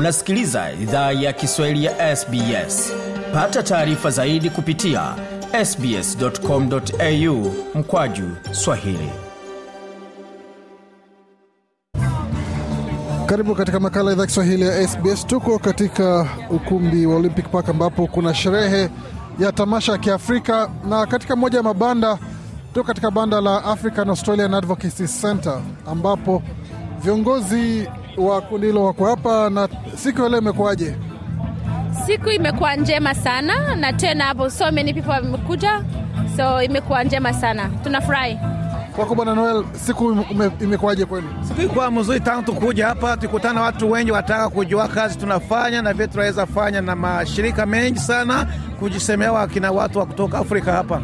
Unasikiliza idhaa ya Kiswahili ya SBS. Pata taarifa zaidi kupitia sbs.com.au mkwaju Swahili. Karibu katika makala idhaa Kiswahili ya SBS. Tuko katika ukumbi wa Olympic Park ambapo kuna sherehe ya tamasha ya Kiafrika, na katika moja ya mabanda tuko katika banda la African Australian Advocacy Center ambapo viongozi wa kundi hilo wako hapa. Na siku ya leo imekuwaje? Siku imekuwa njema sana na tena hapo so many people wamekuja, so imekuwa njema sana, tunafurahi. Kwako Bwana Noel, siku imekuwaje kwenu? Siku ikuwa mzuri tangu tukuja hapa, tukutana watu wengi wataka kujua kazi tunafanya na vile tunaweza fanya, na mashirika mengi sana kujisemea wakina watu wa kutoka Afrika hapa.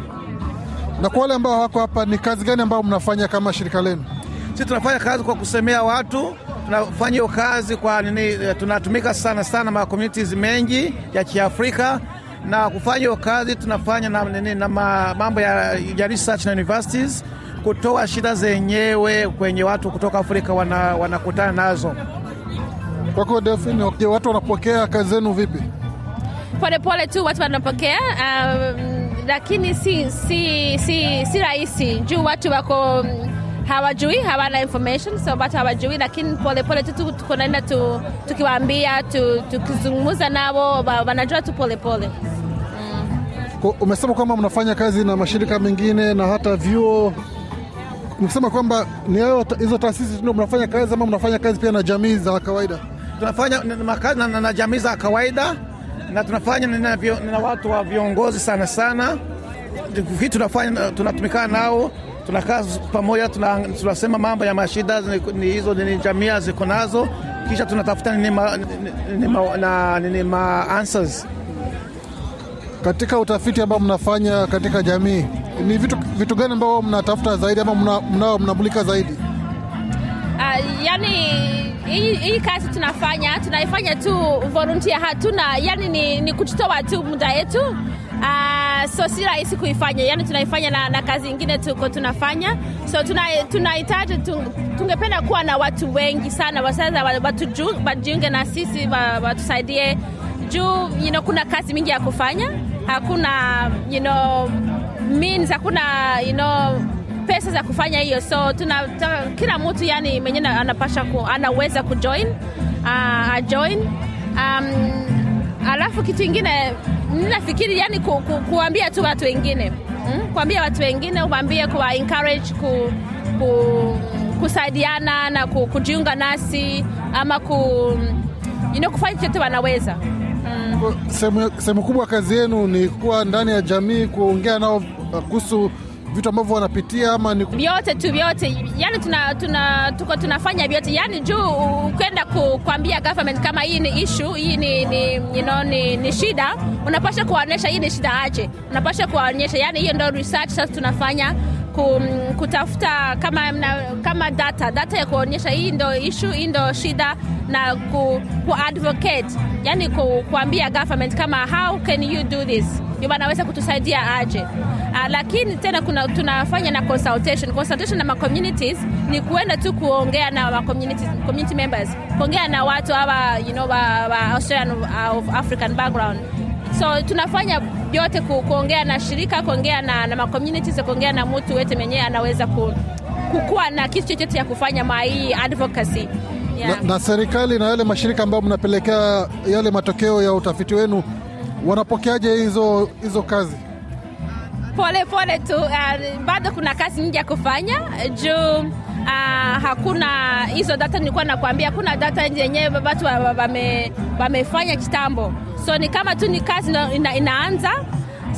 Na kwa wale ambao hawako hapa, ni kazi gani ambayo mnafanya kama shirika lenu? Sisi tunafanya kazi kwa kusemea watu, tunafanya hiyo kazi kwa nini, eh, tunatumika sana sana ma communities mengi ya Kiafrika na kufanya hiyo kazi tunafanya na, nini, na ma, mambo ya, ya research na universities kutoa shida zenyewe kwenye watu kutoka Afrika wana- wanakutana nazo. Kwako Delphine, je, watu wanapokea kazi zenu vipi? Polepole tu watu wanapokea, um, lakini si, si, si, si rahisi juu watu wako mm, hawajui, hawana information, so watu hawajui, lakini polepole tu tu- tuko naenda tu, tukiwaambia tu, tukizungumza nao wanajua tu polepole. Kwa- Umesema kwamba mnafanya kazi na mashirika mengine na hata vyuo, mkisema kwamba ni hayo hizo taasisi ndio mnafanya kazi ama mnafanya kazi pia na jamii za kawaida? tunafanya makazi na, na, na jamii za kawaida na tunafanya na, na, na watu wa viongozi sana sana. Tunafanya tunatumikana nao, tunakaa pamoja, tunasema mambo ya mashida ni- ni hizo ni jamii ziko nazo, kisha tunatafuta nini ma, nini ma, na, nini ma answers. Katika utafiti ambao mnafanya katika jamii, ni vitu, vitu gani ambao mnatafuta zaidi ama mna- mnao mnamulika zaidi? Uh, yani hii, hii kazi tunafanya tunaifanya tu volunteer, hatuna yani ni, ni kututoa tu muda yetu uh, so si rahisi kuifanya, yani tunaifanya na, na kazi ingine tuko tunafanya, so tuna- tunahitaji tu, tungependa kuwa na watu wengi sana. Wasaza wajiunge na sisi watusaidie. Juu you know, kuna kazi mingi ya kufanya, hakuna you know, means, hakuna you know, pesa za kufanya hiyo, so tuna, tuna, kila mtu yani mwenyewe anapasha ku, anaweza kujoin uh, ajoin. Um, alafu kitu ingine nafikiri yani ku, ku, kuambia tu watu wengine mm? kuambia watu wengine uambie kuwa encourage ku, ku, kusaidiana na ku, kujiunga nasi ama ku, you know, kufanya chochote wanaweza mm. Sehemu kubwa kazi yenu ni kuwa ndani ya jamii, kuongea nao uh, kuhusu vitu ambavyo wanapitia ama ni vyote tu vyote. Yani tuna, tuna, tuko tunafanya vyote. Yani juu ukwenda kukwambia government kama hii ni issue hii ni, ni, you know, ni, ni shida unapasha kuwaonyesha hii ni shida aje. Unapasha kuwaonyesha. Yani hiyo ndo research sasa tunafanya kutafuta kama, kama data. Data ya kuonyesha hii ndo ishu hii ndo shida na ku, ku advocate. Yani ku, kuambia government kama how can you do this? Ndio wanaweza kutusaidia aje uh, lakini tena kuna, tunafanya na consultation consultation na ma communities ni kuenda tu kuongea na ma communities, community members kuongea na watu hawa you know, wa, wa Australian of African background so tunafanya vyote ku, kuongea na shirika kuongea na, na ma communities kuongea na mtu wete mwenyewe anaweza ku, kukuwa na kitu chochote ya kufanya ma hii advocacy yeah. na, na serikali na yale mashirika ambayo mnapelekea yale matokeo ya utafiti wenu wanapokeaje hizo hizo kazi? Pole pole tu uh, bado kuna kazi nyingi ya kufanya. Juu uh, hakuna hizo data nilikuwa nakwambia. Hakuna data yenyewe watu wa- wa- wame- wamefanya kitambo. So ni kama tu ni kazi ina, inaanza.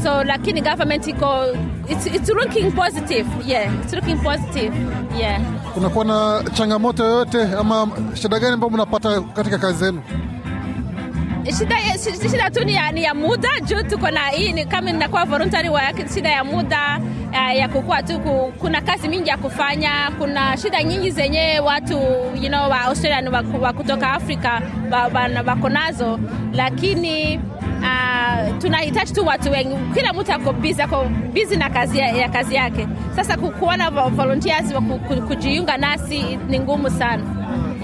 So lakini government iko it's, it's looking positive. Yeah it's looking positive. Yeah. Kunakuwa na changamoto yoyote ama shida gani ambayo mnapata katika kazi zenu? Shida, shida, shida tu ni ya, ni ya muda juu tuko na hii ni kama ninakuwa voluntary work, shida ya muda ya, ya kukua tu ku, kuna kazi mingi ya kufanya, kuna shida nyingi zenye watu you know, wa Australia wa, wa kutoka Afrika wako wa, wa nazo, lakini uh, tunahitaji tu watu wengi, kila mtu ako busy, ako busy na kazi ya, ya kazi yake. Sasa ku- kuona vo- volunteers kujiunga nasi ni ngumu sana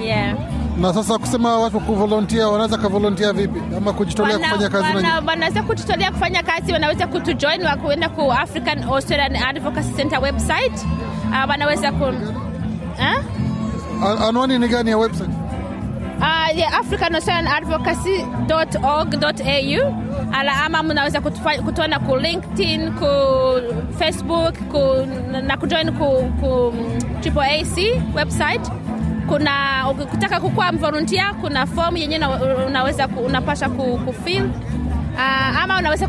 yeah. Na sasa kusema watu kuvolontia, wanaweza kavolontia vipi ama kujitolea Wana- kufanya kazi wana- wanaweza kujitolea kufanya kazi, wanaweza kutujoin wakuenda ku African Australian Advocacy Center website. Uh, wanaweza ku eh? Anwani ni gani ya website? Uh, yeah, africanaustralianadvocacy.org.au ala ama mnaweza kutuona ku LinkedIn, ku Facebook, ku, na kujoin ku, ku Triple AC website. Kuna ukitaka kukuwa volunteer, kuna fomu yenyewe unaweza unapasha kufil Uh, ama unaweza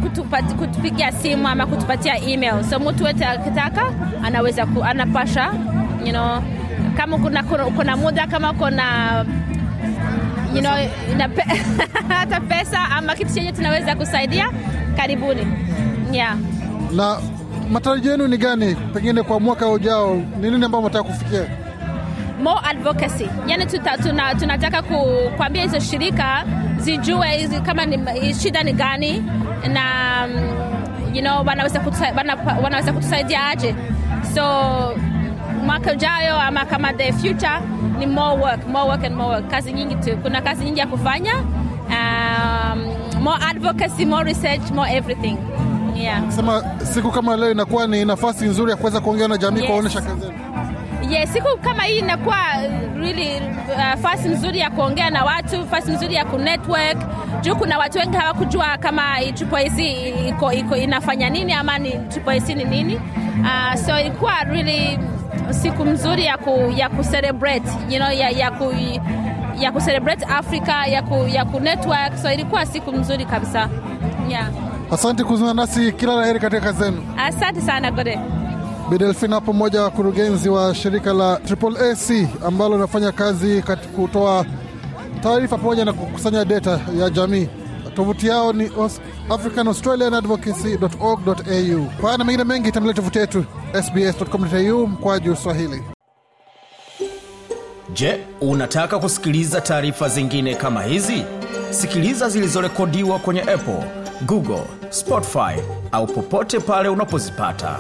kutupigia simu ama kutupatia email so mtu wote akitaka anaweza ku, anapasha you know, kama kuna, kuna, kuna muda kama kuna you know, hata pesa ama kitu chenye tunaweza kusaidia karibuni yeah. Na matarajio yenu ni gani pengine kwa mwaka ujao? Ni nini ambayo mnataka kufikia? More advocacy yani tuta, tuna, tunataka ku, kuambia hizo shirika zijue hizi kama ni, shida ni gani na mm, you know, wanaweza, kutusa, wana, wanaweza kutusaidia aje so mwaka ujayo ama kama the future ni more work, more work and more work. kazi nyingi tu kuna kazi nyingi ya kufanya um, more advocacy more research more everything yeah. Sema siku kama leo inakuwa ni nafasi nzuri ya kuweza kuongea na jamii, Yes. kuwaonyesha kazi. Yes, siku kama hii inakuwa uh, really uh, fasi nzuri ya kuongea na watu, fasi nzuri ya kunetwork juu kuna watu wengi hawakujua kama hii iko, iko inafanya nini ama ni Triple ni nini. Uh, so ilikuwa really siku mzuri ya ku, ya ku celebrate, you know, ya, ya ku ya ku celebrate Africa ya ku, ya ku network so ilikuwa siku mzuri kabisa. Yeah. Asante kuzungumza nasi, kila la heri katika kazi zenu. Asante sana Gode. Bidelfin hapo, mmoja wa wakurugenzi wa shirika la Triple ambalo linafanya kazi kutoa taarifa pamoja na kukusanya data ya jamii. Tovuti yao ni African Australian Advocacy.org.au. Kwa na mengine mengi, tembelea tovuti yetu sbs.com.au mkwaju Swahili. Je, unataka kusikiliza taarifa zingine kama hizi? Sikiliza zilizorekodiwa kwenye Apple, Google, Spotify au popote pale unapozipata.